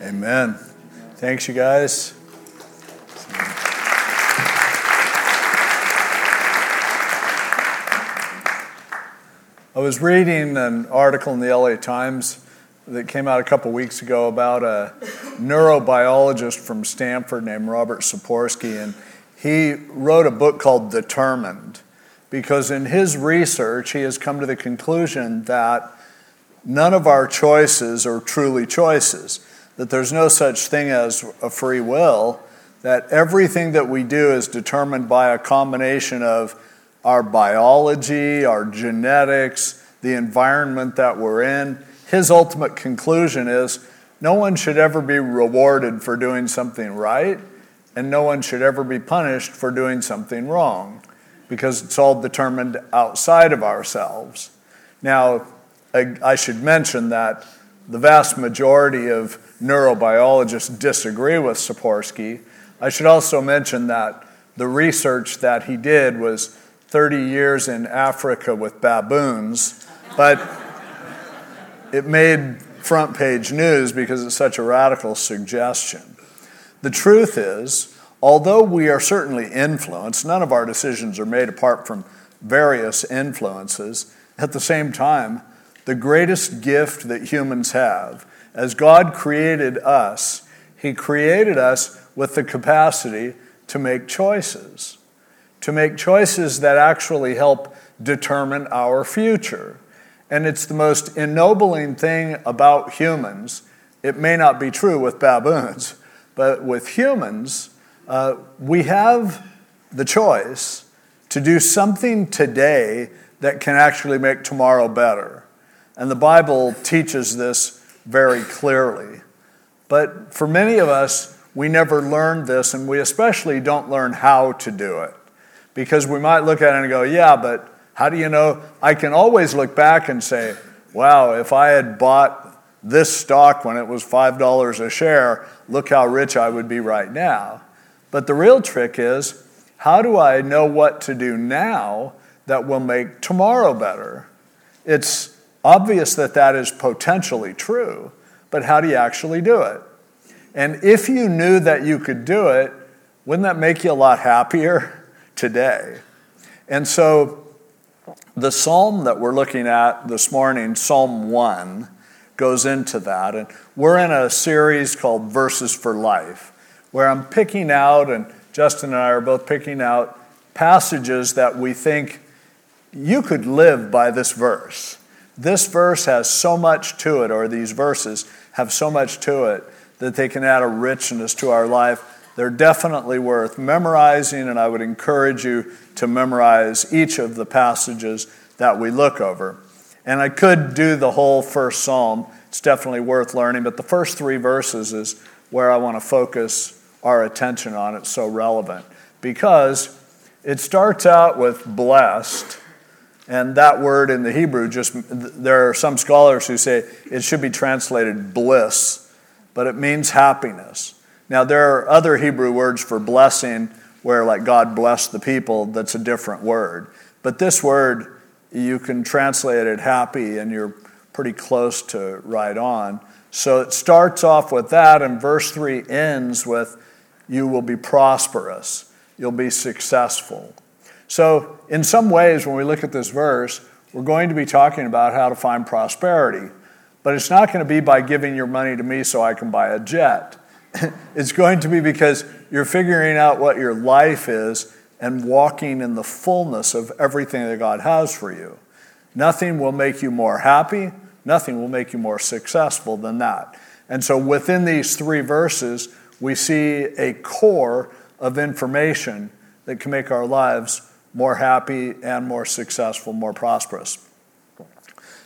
Amen. Thanks, you guys. I was reading an article in the LA Times that came out a couple weeks ago about a neurobiologist from Stanford named Robert Sapolsky, and he wrote a book called Determined because in his research he has come to the conclusion that none of our choices are truly choices, that there's no such thing as a free will, that everything that we do is determined by a combination of our biology, our genetics, the environment that we're in. His ultimate conclusion is no one should ever be rewarded for doing something right, and no one should ever be punished for doing something wrong, because it's all determined outside of ourselves. Now, I, should mention that the vast majority of neurobiologists disagree with Sapolsky. I should also mention that the research that he did was 30 years in Africa with baboons, but it made front page news because it's such a radical suggestion. The truth is, although we are certainly influenced, none of our decisions are made apart from various influences. At the same time, the greatest gift that humans have, as God created us, He created us with the capacity to make choices to make choices that actually help determine our future. And it's the most ennobling thing about humans. It may not be true with baboons, but with humans, uh, we have the choice to do something today that can actually make tomorrow better. And the Bible teaches this very clearly. But for many of us, we never learned this, and we especially don't learn how to do it because we might look at it and go, yeah, but how do you know? I can always look back and say, wow, if I had bought this stock when it was $5 a share, look how rich I would be right now. But the real trick is, how do I know what to do now that will make tomorrow better? It's obvious that that is potentially true, but how do you actually do it? And if you knew that you could do it, wouldn't that make you a lot happier? today. And so the psalm that we're looking at this morning, Psalm 1, goes into that. And we're in a series called Verses for Life, where I'm picking out, and Justin and I are both picking out passages that we think you could live by this verse. This verse has so much to it, or these verses have so much to it, that they can add a richness to our life they're definitely worth memorizing, and I would encourage you to memorize each of the passages that we look over. And I could do the whole first psalm, it's definitely worth learning, but the first three verses is where I want to focus our attention on. It's so relevant because it starts out with blessed. And that word in the Hebrew just, there are some scholars who say it should be translated bliss, but it means happiness. Now, there are other Hebrew words for blessing where, like, God bless the people, that's a different word. But this word, you can translate it happy, and you're pretty close to right on. So it starts off with that, and verse 3 ends with, You will be prosperous, you'll be successful. So, in some ways, when we look at this verse, we're going to be talking about how to find prosperity. But it's not going to be by giving your money to me so I can buy a jet. it's going to be because you're figuring out what your life is and walking in the fullness of everything that God has for you. Nothing will make you more happy, nothing will make you more successful than that. And so within these three verses, we see a core of information that can make our lives more happy and more successful, more prosperous.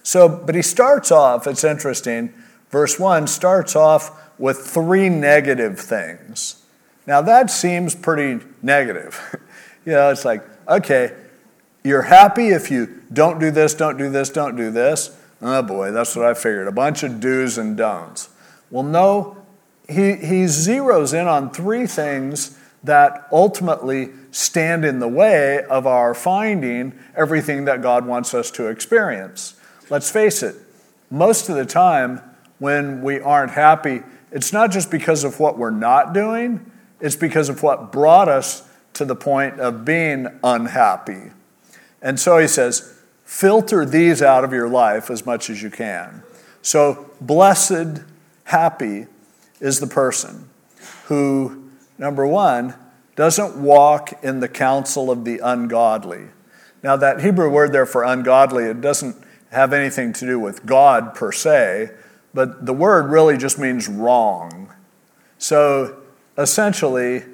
So, but he starts off, it's interesting, verse 1 starts off with three negative things. Now, that seems pretty negative. you know, it's like, okay, you're happy if you don't do this, don't do this, don't do this. Oh boy, that's what I figured. A bunch of do's and don'ts. Well, no, he, he zeroes in on three things that ultimately stand in the way of our finding everything that God wants us to experience. Let's face it, most of the time, when we aren't happy, it's not just because of what we're not doing, it's because of what brought us to the point of being unhappy. And so he says, filter these out of your life as much as you can. So, blessed, happy is the person who, number one, doesn't walk in the counsel of the ungodly. Now, that Hebrew word there for ungodly, it doesn't have anything to do with God per se, but the word really just means wrong. So, essentially,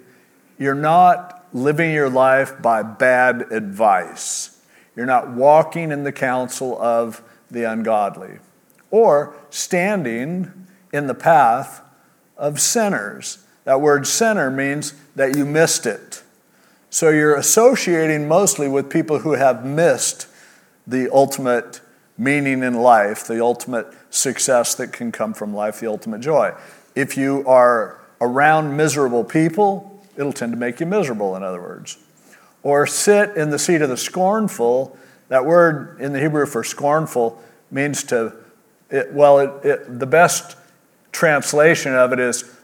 you're not living your life by bad advice. You're not walking in the counsel of the ungodly or standing in the path of sinners. That word sinner means that you missed it. So you're associating mostly with people who have missed the ultimate meaning in life, the ultimate success that can come from life, the ultimate joy. If you are around miserable people, it'll tend to make you miserable, in other words. Or sit in the seat of the scornful. That word in the Hebrew for scornful means to, it, well, it, it, the best translation of it is, is,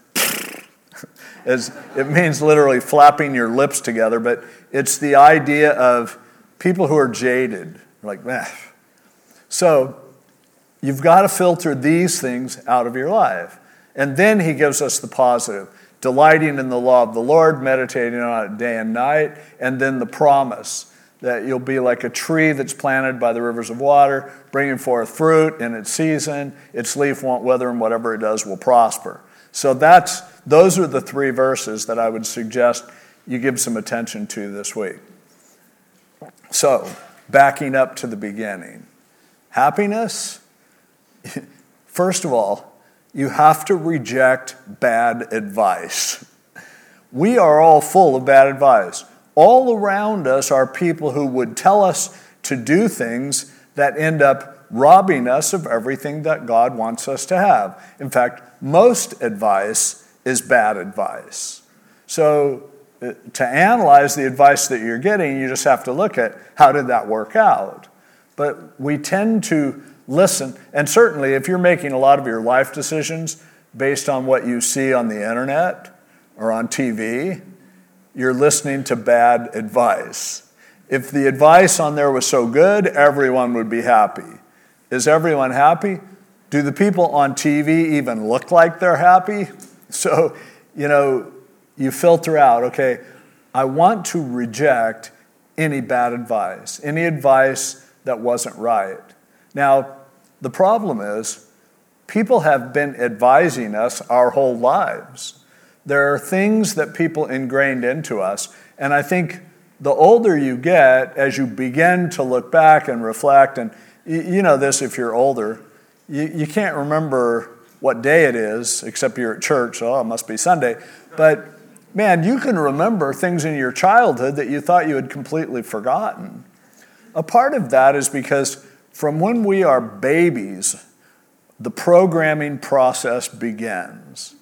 it means literally flapping your lips together, but it's the idea of people who are jaded, like, meh. So you've got to filter these things out of your life. And then he gives us the positive delighting in the law of the Lord, meditating on it day and night, and then the promise that you'll be like a tree that's planted by the rivers of water, bringing forth fruit in its season, its leaf won't wither, and whatever it does will prosper. So that's those are the three verses that I would suggest you give some attention to this week. So, backing up to the beginning. Happiness, first of all, you have to reject bad advice. We are all full of bad advice. All around us are people who would tell us to do things that end up robbing us of everything that God wants us to have. In fact, most advice is bad advice. So, uh, to analyze the advice that you're getting, you just have to look at how did that work out. But we tend to listen. And certainly, if you're making a lot of your life decisions based on what you see on the internet or on TV, you're listening to bad advice. If the advice on there was so good, everyone would be happy. Is everyone happy? Do the people on TV even look like they're happy? So, you know, you filter out, okay, I want to reject any bad advice, any advice that wasn't right. Now, the problem is, people have been advising us our whole lives. There are things that people ingrained into us, and I think the older you get, as you begin to look back and reflect, and you know this if you're older, you, you can't remember what day it is, except you're at church, oh, it must be Sunday. But man, you can remember things in your childhood that you thought you had completely forgotten. A part of that is because from when we are babies, the programming process begins.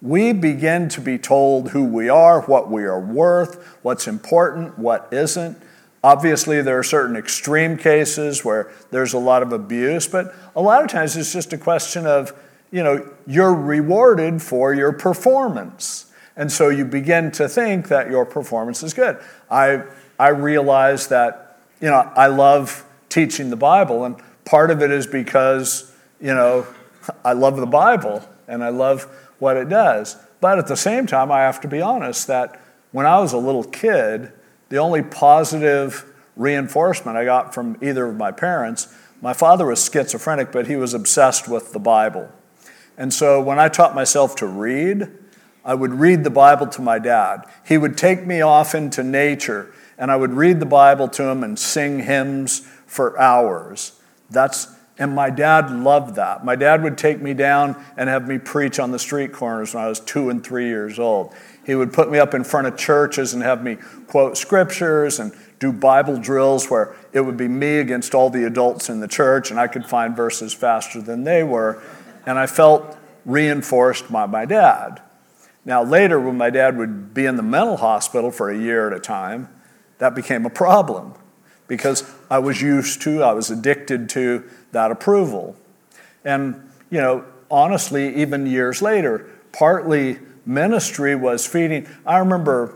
We begin to be told who we are, what we are worth, what's important, what isn't. Obviously, there are certain extreme cases where there's a lot of abuse, but a lot of times it's just a question of, you know, you're rewarded for your performance. And so you begin to think that your performance is good. I, I realize that, you know, I love teaching the Bible. And part of it is because, you know, I love the Bible and I love what it does. But at the same time, I have to be honest that when I was a little kid, the only positive reinforcement I got from either of my parents, my father was schizophrenic, but he was obsessed with the Bible. And so when I taught myself to read, I would read the Bible to my dad. He would take me off into nature, and I would read the Bible to him and sing hymns for hours. That's and my dad loved that. My dad would take me down and have me preach on the street corners when I was two and three years old. He would put me up in front of churches and have me quote scriptures and do Bible drills where it would be me against all the adults in the church, and I could find verses faster than they were. And I felt reinforced by my dad. Now, later, when my dad would be in the mental hospital for a year at a time, that became a problem because I was used to, I was addicted to that approval. And, you know, honestly, even years later. Partly ministry was feeding. I remember,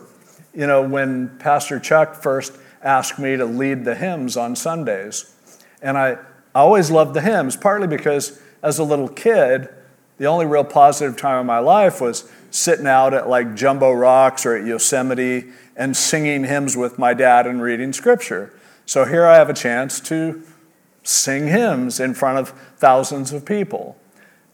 you know, when Pastor Chuck first asked me to lead the hymns on Sundays. And I, I always loved the hymns, partly because as a little kid, the only real positive time of my life was sitting out at like Jumbo Rocks or at Yosemite and singing hymns with my dad and reading scripture. So here I have a chance to sing hymns in front of thousands of people.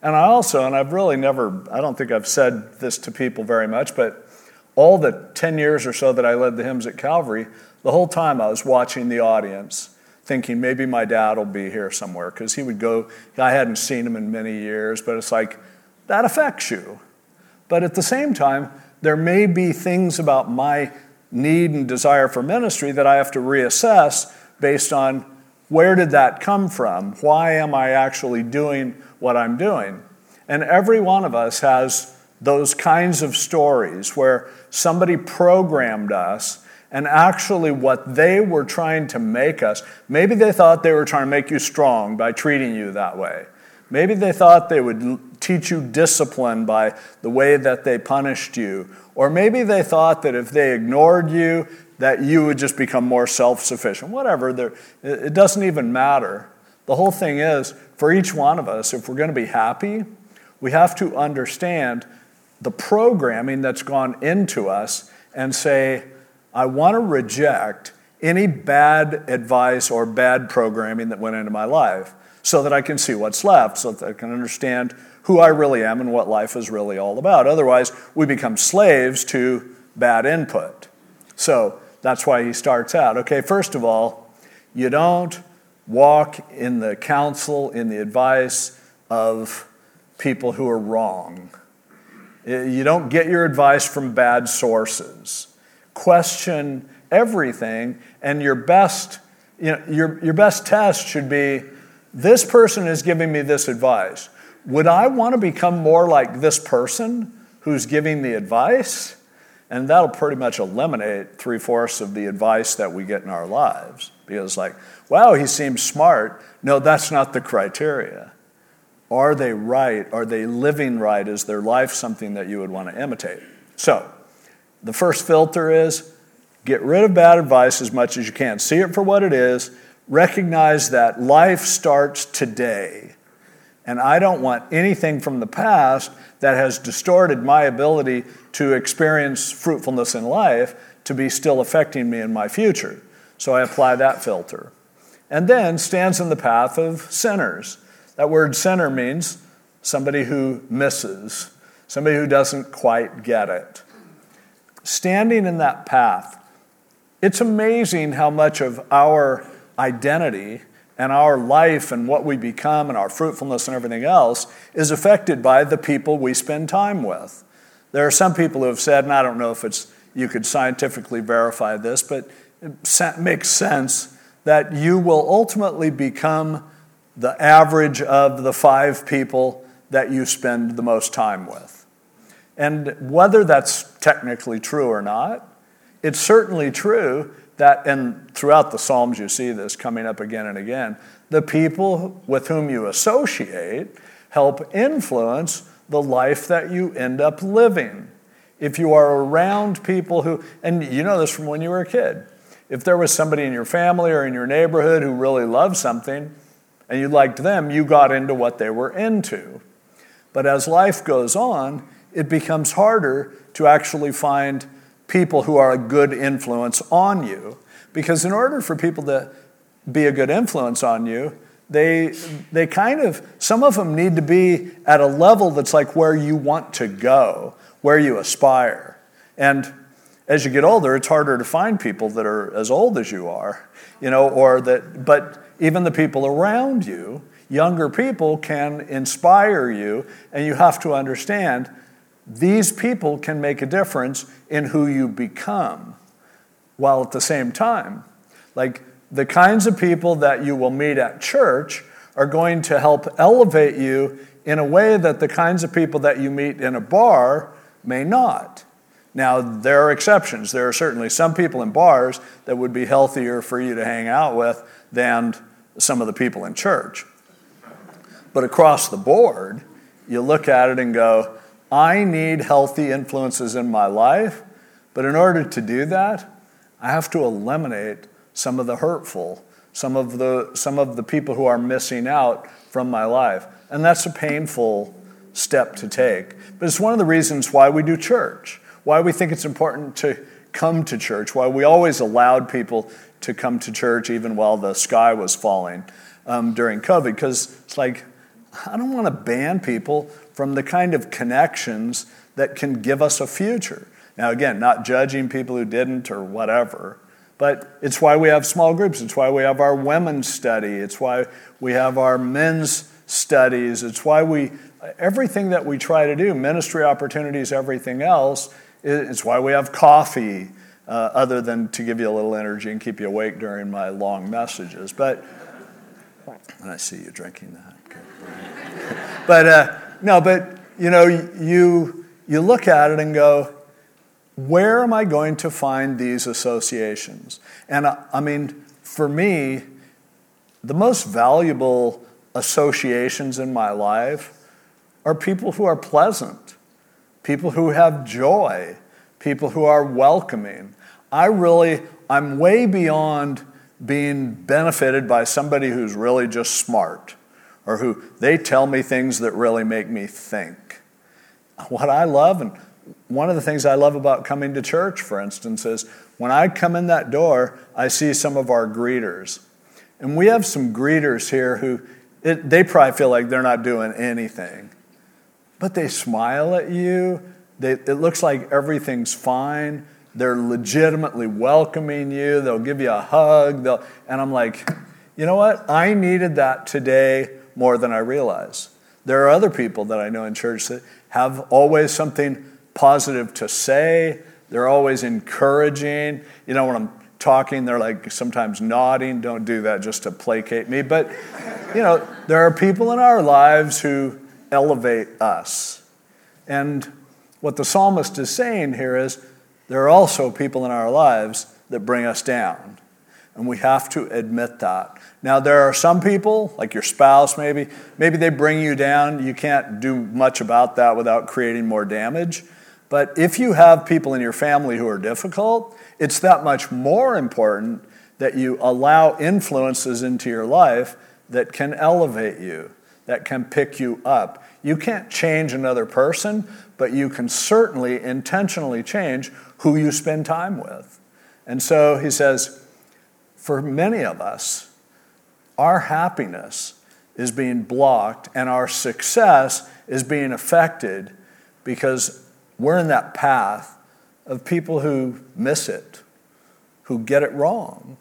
And I also, and I've really never, I don't think I've said this to people very much, but all the 10 years or so that I led the hymns at Calvary, the whole time I was watching the audience, thinking maybe my dad will be here somewhere because he would go, I hadn't seen him in many years, but it's like, that affects you. But at the same time, there may be things about my need and desire for ministry that I have to reassess based on where did that come from? Why am I actually doing what I'm doing? And every one of us has those kinds of stories where somebody programmed us and actually what they were trying to make us, maybe they thought they were trying to make you strong by treating you that way. Maybe they thought they would teach you discipline by the way that they punished you. Or maybe they thought that if they ignored you, that you would just become more self sufficient. Whatever, it doesn't even matter. The whole thing is for each one of us, if we're going to be happy, we have to understand the programming that's gone into us and say, I want to reject any bad advice or bad programming that went into my life so that I can see what's left, so that I can understand who I really am and what life is really all about. Otherwise, we become slaves to bad input. So that's why he starts out. Okay, first of all, you don't walk in the counsel, in the advice of people who are wrong. Eh, you don't get your advice from bad sources. Question everything, and your best, you know, your, your best test should be this person is giving me this advice. Would I want to become more like this person who's giving the advice? And that'll pretty much eliminate three fourths of the advice that we get in our lives. Because, like, wow, he seems smart. No, that's not the criteria. Are they right? Are they living right? Is their life something that you would want to imitate? So, the first filter is get rid of bad advice as much as you can. See it for what it is recognize that life starts today. And I don't want anything from the past that has distorted my ability to experience fruitfulness in life to be still affecting me in my future. So I apply that filter. And then stands in the path of sinners. That word sinner means somebody who misses, somebody who doesn't quite get it. Standing in that path, it's amazing how much of our identity and our life and what we become and our fruitfulness and everything else is affected by the people we spend time with. There are some people who have said, and I don't know if it's you could scientifically verify this, but it makes sense that you will ultimately become the average of the five people that you spend the most time with. And whether that's technically true or not, it's certainly true that, and throughout the Psalms you see this coming up again and again, the people with whom you associate help influence the life that you end up living. If you are around people who, and you know this from when you were a kid, if there was somebody in your family or in your neighborhood who really loved something and you liked them, you got into what they were into. But as life goes on, it becomes harder to actually find people who are a good influence on you. Because in order for people to be a good influence on you, they, they kind of, some of them need to be at a level that's like where you want to go, where you aspire. And as you get older, it's harder to find people that are as old as you are, you know, or that, but even the people around you, younger people can inspire you, and you have to understand these people can make a difference in who you become, while at the same time, like the kinds of people that you will meet at church are going to help elevate you in a way that the kinds of people that you meet in a bar may not. Now, there are exceptions. There are certainly some people in bars that would be healthier for you to hang out with than some of the people in church. But across the board, you look at it and go, I need healthy influences in my life, but in order to do that, I have to eliminate some of the hurtful, some of the, some of the people who are missing out from my life. And that's a painful step to take. But it's one of the reasons why we do church, why we think it's important to come to church, why we always allowed people to come to church even while the sky was falling um, during COVID, because it's like, I don't want to ban people from the kind of connections that can give us a future. Now, again, not judging people who didn't or whatever, but it's why we have small groups. It's why we have our women's study. It's why we have our men's studies. It's why we, everything that we try to do, ministry opportunities, everything else, it's why we have coffee, uh, other than to give you a little energy and keep you awake during my long messages. But, and I see you drinking that. but, uh, no, but, you know, you, you look at it and go, where am I going to find these associations? And I, I mean, for me, the most valuable associations in my life are people who are pleasant, people who have joy, people who are welcoming. I really, I'm way beyond being benefited by somebody who's really just smart or who they tell me things that really make me think. What I love, and one of the things I love about coming to church, for instance, is when I come in that door, I see some of our greeters. And we have some greeters here who it, they probably feel like they're not doing anything. But they smile at you. They, it looks like everything's fine. They're legitimately welcoming you. They'll give you a hug. They'll, and I'm like, you know what? I needed that today more than I realize. There are other people that I know in church that have always something positive to say. They're always encouraging. You know, when I'm talking, they're like sometimes nodding. Don't do that just to placate me. But, you know, there are people in our lives who elevate us. And what the psalmist is saying here is there are also people in our lives that bring us down. And we have to admit that. Now, there are some people, like your spouse maybe, maybe they bring you down. You can't do much about that without creating more damage. But if you have people in your family who are difficult, it's that much more important that you allow influences into your life that can elevate you, that can pick you up. You can't change another person, but you can certainly intentionally change who you spend time with. And so he says, for many of us, our happiness is being blocked and our success is being affected because we're in that path of people who miss it, who get it wrong.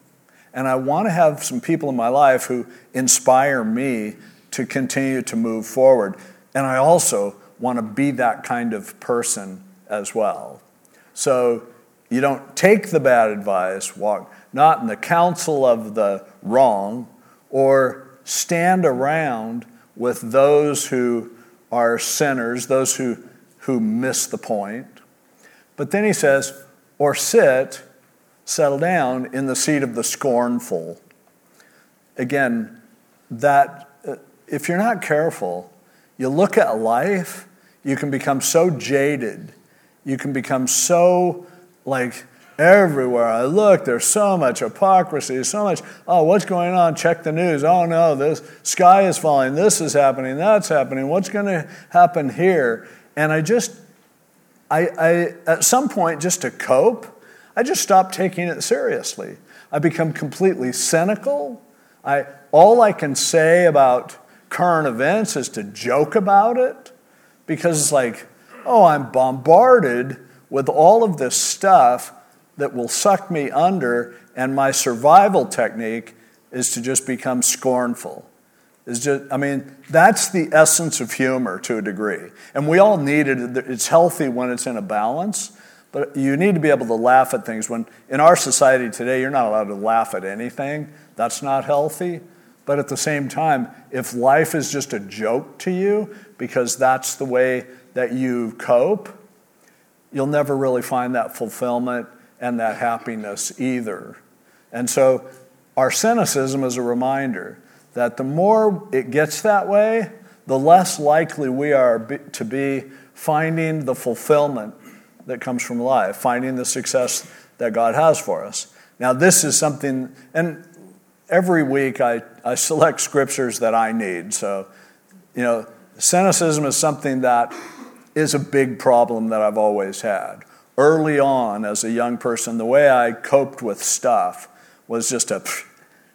And I want to have some people in my life who inspire me to continue to move forward. And I also want to be that kind of person as well. So you don't take the bad advice, walk not in the counsel of the wrong, or stand around with those who are sinners, those who who miss the point. But then he says, or sit, settle down in the seat of the scornful. Again, that uh, if you're not careful, you look at life, you can become so jaded. You can become so like everywhere I look, there's so much hypocrisy, so much, oh, what's going on? Check the news. Oh no, this sky is falling, this is happening, that's happening, what's going to happen here? And I just, I, I, at some point, just to cope, I just stopped taking it seriously. I become completely cynical. I, all I can say about current events is to joke about it because it's like, oh, I'm bombarded with all of this stuff that will suck me under, and my survival technique is to just become scornful. Is just i mean that's the essence of humor to a degree. And we all need it. It's healthy when it's in a balance but you need to be able to laugh at things. When in our society today you're not allowed to laugh at anything. That's not healthy. But at the same time if life is just a joke to you because that's the way that you cope you'll never really find that fulfillment and that happiness either and so our cynicism is a reminder that the more it gets that way, the less likely we are to be finding the fulfillment that comes from life, finding the success that God has for us. Now, this is something, and every week I, I select scriptures that I need. So, you know, cynicism is something that is a big problem that I've always had. Early on, as a young person, the way I coped with stuff was just a,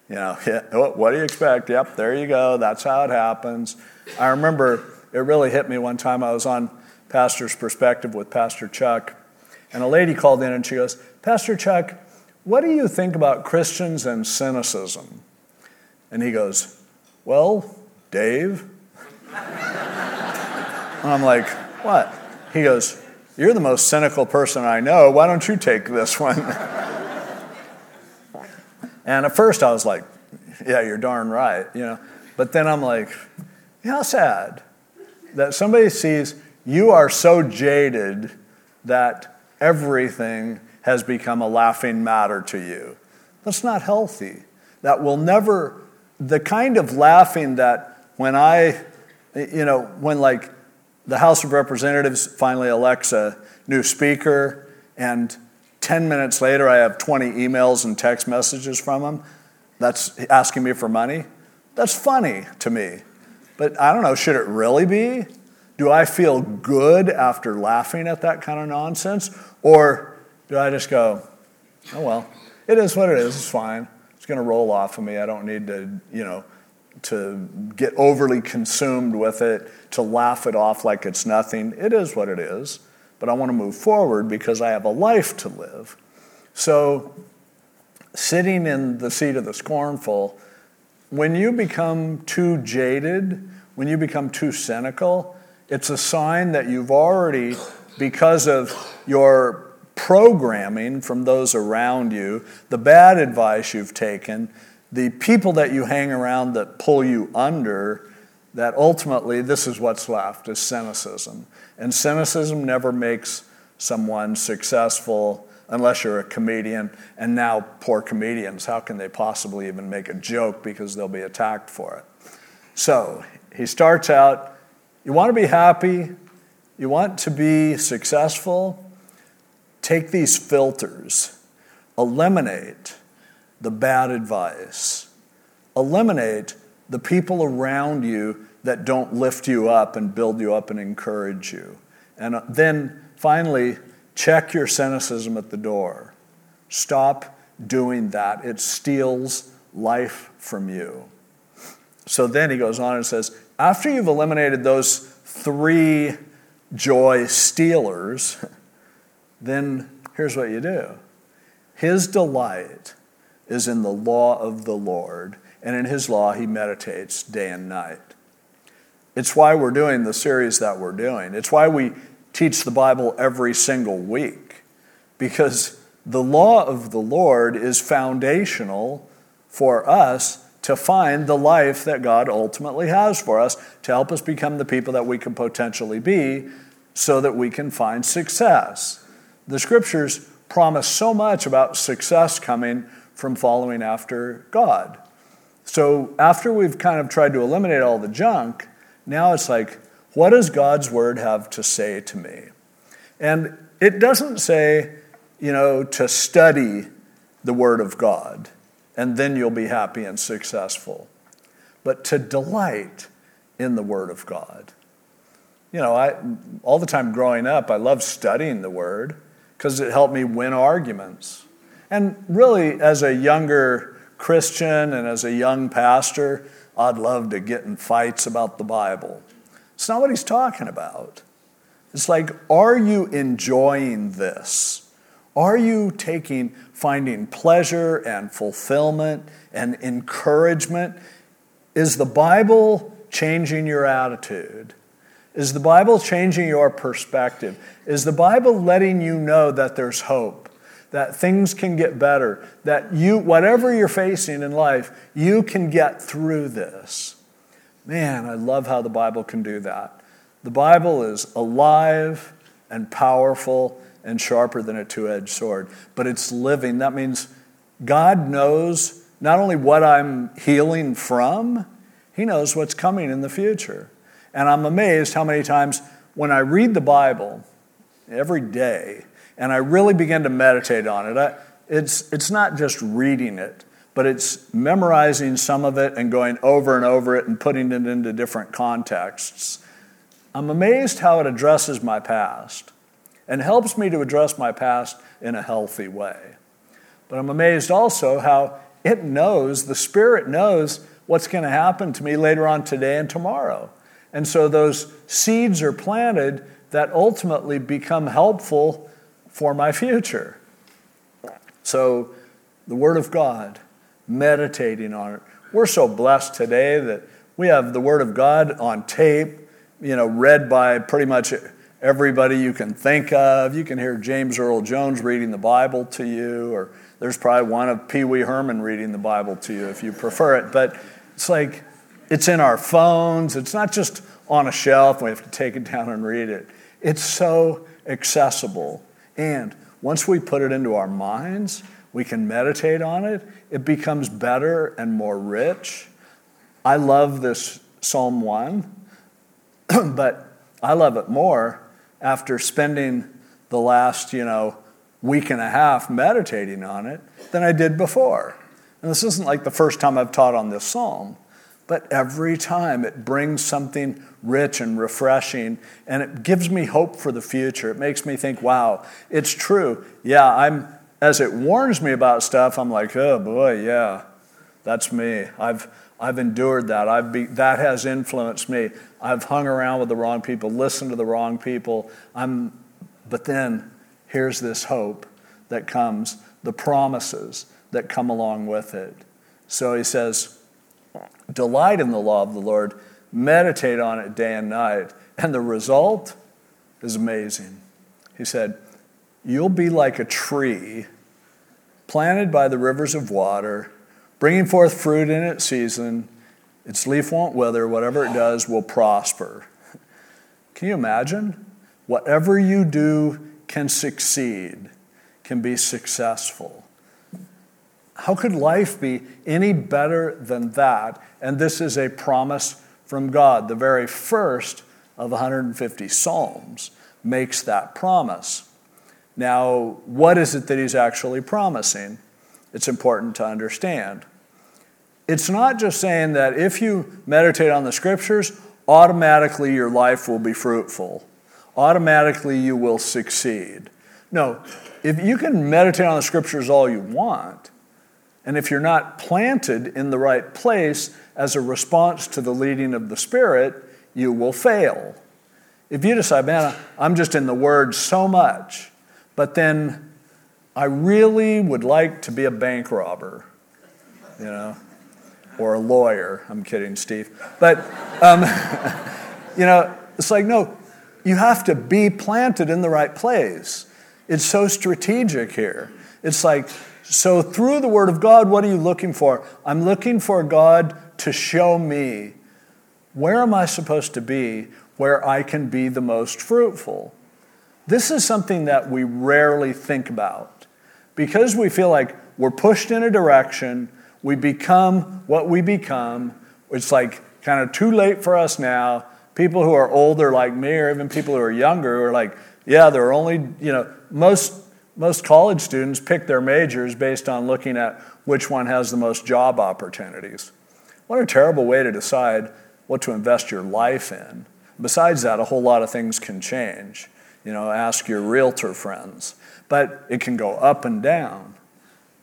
you know, oh, what do you expect? Yep, there you go. That's how it happens. I remember it really hit me one time. I was on Pastor's Perspective with Pastor Chuck, and a lady called in and she goes, Pastor Chuck, what do you think about Christians and cynicism? And he goes, Well, Dave. and I'm like, What? He goes, You're the most cynical person I know. Why don't you take this one? and at first I was like, Yeah, you're darn right, you know. But then I'm like, How sad that somebody sees you are so jaded that everything has become a laughing matter to you. That's not healthy. That will never, the kind of laughing that when I, you know, when like the House of Representatives finally elects a new speaker, and 10 minutes later I have 20 emails and text messages from him that's asking me for money. That's funny to me. But I don't know, should it really be? Do I feel good after laughing at that kind of nonsense? Or do I just go, oh, well, it is what it is, it's fine. It's going to roll off of me. I don't need to, you know, to get overly consumed with it, to laugh it off like it's nothing. It is what it is, but I want to move forward because I have a life to live. So, sitting in the seat of the scornful, when you become too jaded, when you become too cynical, it's a sign that you've already, because of your programming from those around you, the bad advice you've taken, the people that you hang around that pull you under, that ultimately this is what's left is cynicism. And cynicism never makes someone successful unless you're a comedian. And now, poor comedians, how can they possibly even make a joke because they'll be attacked for it? So he starts out you want to be happy, you want to be successful, take these filters, eliminate the bad advice, eliminate the people around you that don't lift you up and build you up and encourage you. And uh, then finally, check your cynicism at the door. Stop doing that, it steals life from you. So then he goes on and says, after you've eliminated those three joy stealers, then here's what you do His delight is in the law of the Lord, and in His law he meditates day and night. It's why we're doing the series that we're doing. It's why we teach the Bible every single week, because the law of the Lord is foundational for us to find the life that God ultimately has for us to help us become the people that we can potentially be so that we can find success. The scriptures promise so much about success coming from following after God. So after we've kind of tried to eliminate all the junk, now it's like, what does God's word have to say to me? And it doesn't say, you know, to study the word of God and then you'll be happy and successful. But to delight in the Word of God. You know, I, all the time growing up, I loved studying the Word because it helped me win arguments. And really, as a younger Christian and as a young pastor, I'd love to get in fights about the Bible. It's not what he's talking about. It's like, are you enjoying this? Are you taking, finding pleasure and fulfillment and encouragement? Is the Bible changing your attitude? Is the Bible changing your perspective? Is the Bible letting you know that there's hope, that things can get better, that you, whatever you're facing in life, you can get through this? Man, I love how the Bible can do that. The Bible is alive and powerful and sharper than a two edged sword. But it's living. That means God knows not only what I'm healing from, He knows what's coming in the future. And I'm amazed how many times when I read the Bible every day and I really begin to meditate on it, I, it's, it's not just reading it, but it's memorizing some of it and going over and over it and putting it into different contexts. I'm amazed how it addresses my past and helps me to address my past in a healthy way. But I'm amazed also how it knows, the Spirit knows what's going to happen to me later on today and tomorrow. And so those seeds are planted that ultimately become helpful for my future. So the Word of God meditating on it. We're so blessed today that we have the Word of God on tape, you know, read by pretty much everybody you can think of. You can hear James Earl Jones reading the Bible to you, or there's probably one of Pee Wee Herman reading the Bible to you if you prefer it. But it's like it's in our phones, it's not just on a shelf, we have to take it down and read it. It's so accessible. And once we put it into our minds, we can meditate on it, it becomes better and more rich. I love this Psalm 1, but I love it more after spending the last, you know, week and a half meditating on it than I did before. And this isn't like the first time I've taught on this psalm, but every time it brings something rich and refreshing and it gives me hope for the future. It makes me think, wow, it's true. Yeah, I'm as it warns me about stuff, I'm like, oh boy, yeah, that's me. I've, I've endured that. I've be, that has influenced me. I've hung around with the wrong people, listened to the wrong people. I'm, but then here's this hope that comes, the promises that come along with it. So he says, delight in the law of the Lord, meditate on it day and night. And the result is amazing. He said, You'll be like a tree planted by the rivers of water, bringing forth fruit in its season. Its leaf won't wither, whatever it does will prosper. Can you imagine? Whatever you do can succeed, can be successful. How could life be any better than that? And this is a promise from God. The very first of 150 Psalms makes that promise. Now, what is it that he's actually promising? It's important to understand. It's not just saying that if you meditate on the scriptures, automatically your life will be fruitful, automatically you will succeed. No, if you can meditate on the scriptures all you want, and if you're not planted in the right place as a response to the leading of the Spirit, you will fail. If you decide, man, I'm just in the Word so much, but then I really would like to be a bank robber, you know, or a lawyer. I'm kidding, Steve. But, um, you know, it's like, no, you have to be planted in the right place. It's so strategic here. It's like, so through the Word of God, what are you looking for? I'm looking for God to show me where am I supposed to be where I can be the most fruitful. This is something that we rarely think about. Because we feel like we're pushed in a direction, we become what we become. It's like kind of too late for us now. People who are older, like me, or even people who are younger, who are like, yeah, there are only, you know, most, most college students pick their majors based on looking at which one has the most job opportunities. What a terrible way to decide what to invest your life in. Besides that, a whole lot of things can change. You know, ask your realtor friends. But it can go up and down.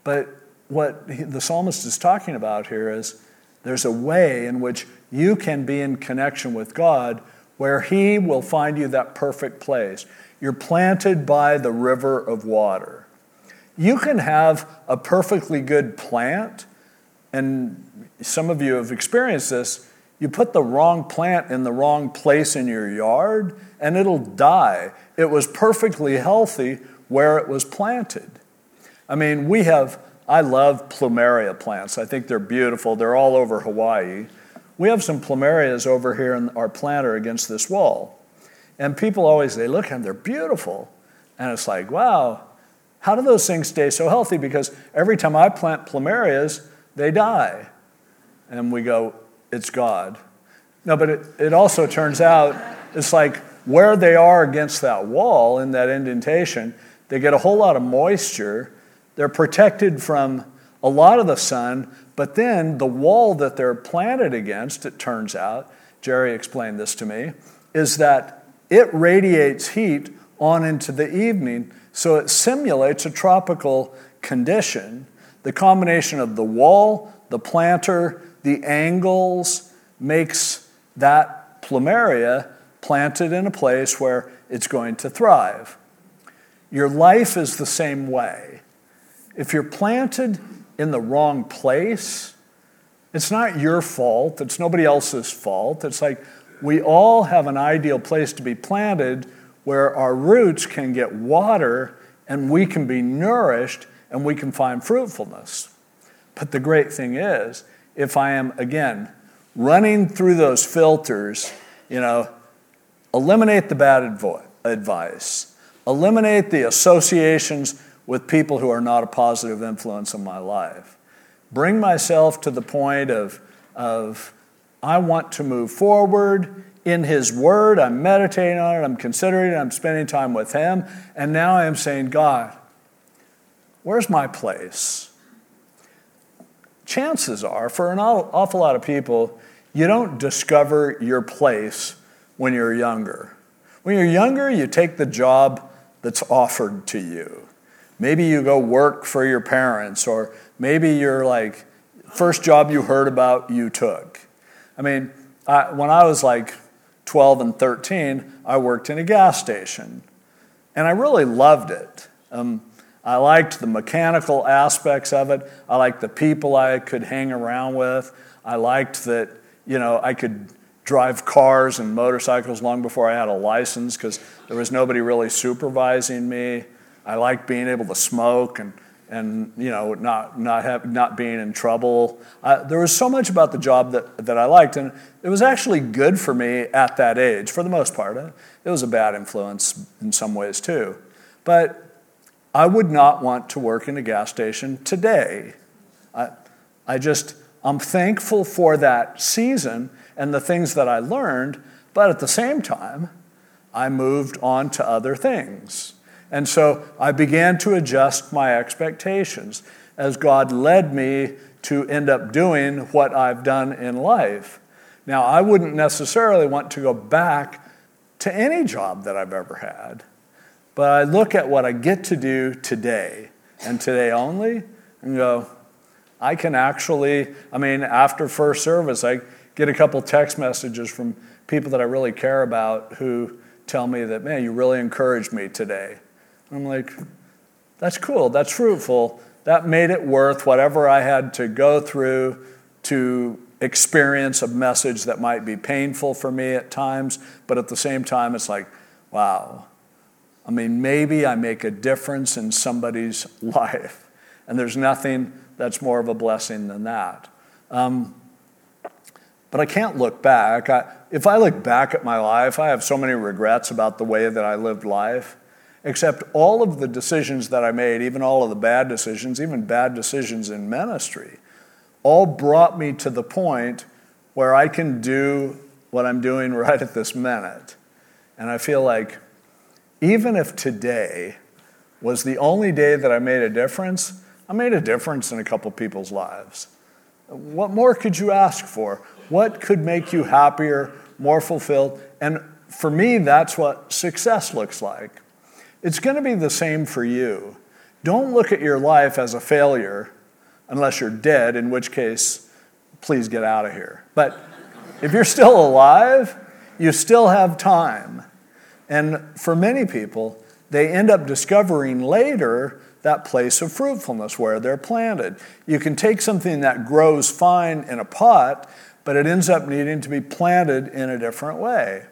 But what the psalmist is talking about here is there's a way in which you can be in connection with God where He will find you that perfect place. You're planted by the river of water. You can have a perfectly good plant, and some of you have experienced this. You put the wrong plant in the wrong place in your yard, and it'll die. It was perfectly healthy where it was planted. I mean, we have, I love plumeria plants. I think they're beautiful. They're all over Hawaii. We have some plumerias over here in our planter against this wall. And people always, they look and they're beautiful. And it's like, wow, how do those things stay so healthy? Because every time I plant plumerias, they die. And we go, it's God. No, but it, it also turns out it's like where they are against that wall in that indentation, they get a whole lot of moisture. They're protected from a lot of the sun, but then the wall that they're planted against, it turns out, Jerry explained this to me, is that it radiates heat on into the evening, so it simulates a tropical condition. The combination of the wall, the planter, the angles makes that plumeria planted in a place where it's going to thrive. Your life is the same way. If you're planted in the wrong place, it's not your fault, it's nobody else's fault. It's like we all have an ideal place to be planted where our roots can get water and we can be nourished and we can find fruitfulness. But the great thing is, if I am, again, running through those filters, you know, eliminate the bad advice, eliminate the associations with people who are not a positive influence in my life, bring myself to the point of, of I want to move forward in His Word. I'm meditating on it, I'm considering it, I'm spending time with Him, and now I am saying, God, where's my place? Chances are, for an awful lot of people, you don't discover your place when you're younger. When you're younger, you take the job that's offered to you. Maybe you go work for your parents, or maybe you're like, first job you heard about, you took. I mean, I, when I was like 12 and 13, I worked in a gas station, and I really loved it. Um, I liked the mechanical aspects of it. I liked the people I could hang around with. I liked that you know, I could drive cars and motorcycles long before I had a license because there was nobody really supervising me. I liked being able to smoke and, and you know, not, not, have, not being in trouble. There was so much about the job that, that I liked, and it was actually good for me at that age, for the most part. It was a bad influence in some ways, too. But I would not want to work in a gas station today. I, I just, I'm thankful for that season and the things that I learned, but at the same time, I moved on to other things. And so I began to adjust my expectations as God led me to end up doing what I've done in life. Now, I wouldn't necessarily want to go back to any job that I've ever had, but I look at what I get to do today and today only and go, I can actually, I mean, after first service, I get a couple text messages from people that I really care about who tell me that, man, you really encouraged me today. I'm like, that's cool, that's fruitful. That made it worth whatever I had to go through to experience a message that might be painful for me at times, but at the same time, it's like, wow. I mean, maybe I make a difference in somebody's life. And there's nothing that's more of a blessing than that. Um, but I can't look back. I, if I look back at my life, I have so many regrets about the way that I lived life, except all of the decisions that I made, even all of the bad decisions, even bad decisions in ministry, all brought me to the point where I can do what I'm doing right at this minute. And I feel like even if today was the only day that I made a difference, I made a difference in a couple people's lives. What more could you ask for? What could make you happier, more fulfilled? And for me, that's what success looks like. It's going to be the same for you. Don't look at your life as a failure unless you're dead, in which case, please get out of here. But if you're still alive, you still have time. And for many people, they end up discovering later that place of fruitfulness where they're planted. You can take something that grows fine in a pot, but it ends up needing to be planted in a different way.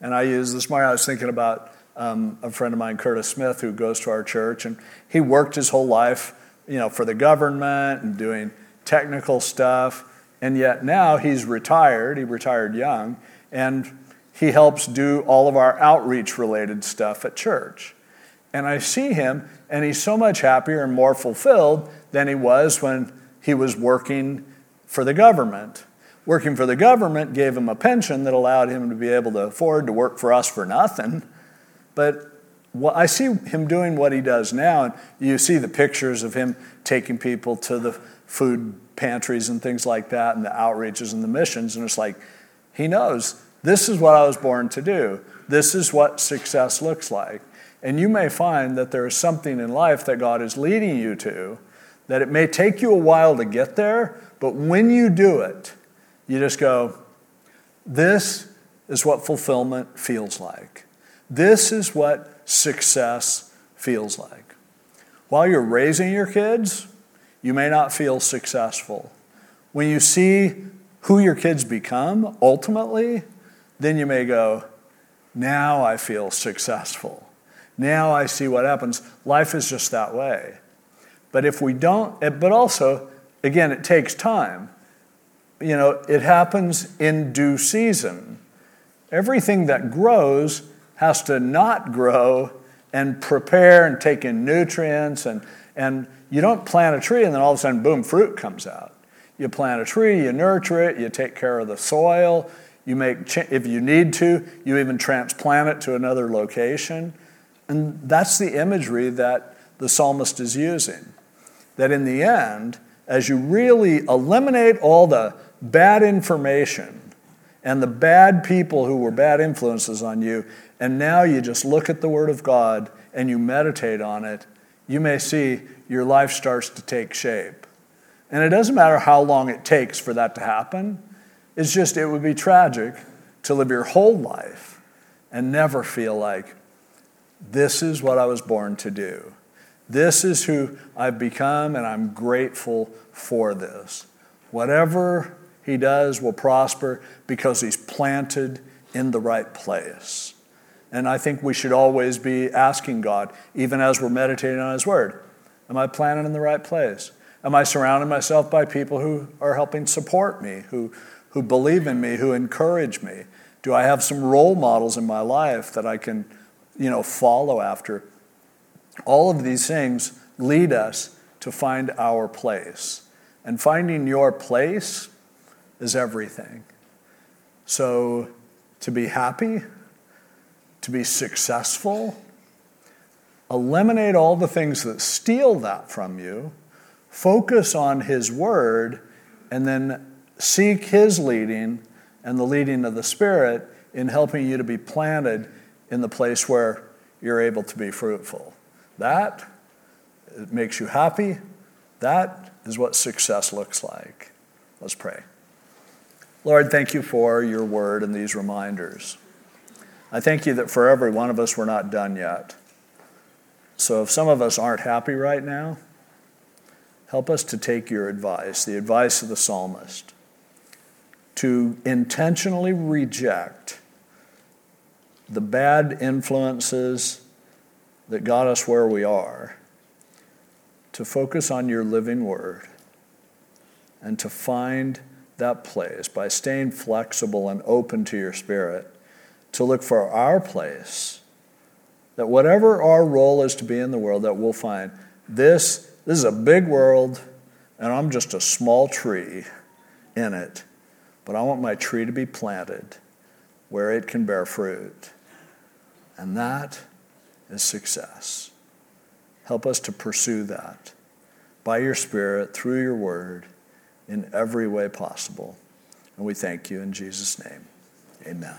And I use this morning, I was thinking about um, a friend of mine, Curtis Smith, who goes to our church, and he worked his whole life, you know, for the government and doing technical stuff. And yet now he's retired, he retired young, and he helps do all of our outreach related stuff at church. And I see him, and he's so much happier and more fulfilled than he was when he was working for the government. working for the government gave him a pension that allowed him to be able to afford to work for us for nothing. But I see him doing what he does now, and you see the pictures of him taking people to the food pantries and things like that, and the outreaches and the missions, and it's like he knows this is what I was born to do. This is what success looks like. And you may find that there is something in life that God is leading you to, that it may take you a while to get there, but when you do it, you just go, This is what fulfillment feels like. This is what success feels like. While you're raising your kids, you may not feel successful. When you see who your kids become ultimately, then you may go, Now I feel successful. Now I see what happens. Life is just that way. But if we don't, eh, but also, again, it takes time. You know, it happens in due season. Everything that grows has to not grow and prepare and take in nutrients. And, and you don't plant a tree and then all of a sudden, boom, fruit comes out. You plant a tree, you nurture it, you take care of the soil, you make, if you need to, you even transplant it to another location. And that's the imagery that the psalmist is using. That in the end, as you really eliminate all the bad information and the bad people who were bad influences on you, and now you just look at the Word of God and you meditate on it, you may see your life starts to take shape. And it doesn't matter how long it takes for that to happen, it's just, it would be tragic to live your whole life and never feel like, this is what I was born to do. This is who I've become, and I'm grateful for this. Whatever he does will prosper because he's planted in the right place. And I think we should always be asking God, even as we're meditating on his word, am I planted in the right place? Am I surrounding myself by people who are helping support me, who, who believe in me, who encourage me? Do I have some role models in my life that I can you know, follow after. All of these things lead us to find our place. And finding your place is everything. So, to be happy, to be successful, eliminate all the things that steal that from you, focus on His Word, and then seek His leading and the leading of the Spirit in helping you to be planted in the place where you're able to be fruitful. That it makes you happy. That is what success looks like. Let's pray. Lord, thank you for your word and these reminders. I thank you that for every one of us, we're not done yet. So if some of us aren't happy right now, help us to take your advice, the advice of the psalmist, to intentionally reject the bad influences that got us where we are, to focus on your living word and to find that place by staying flexible and open to your spirit, to look for our place. That whatever our role is to be in the world, that we'll find this, this is a big world, and I'm just a small tree in it. But I want my tree to be planted where it can bear fruit. And that is success. Help us to pursue that by your Spirit, through your word, in every way possible. And we thank you in Jesus' name. Amen.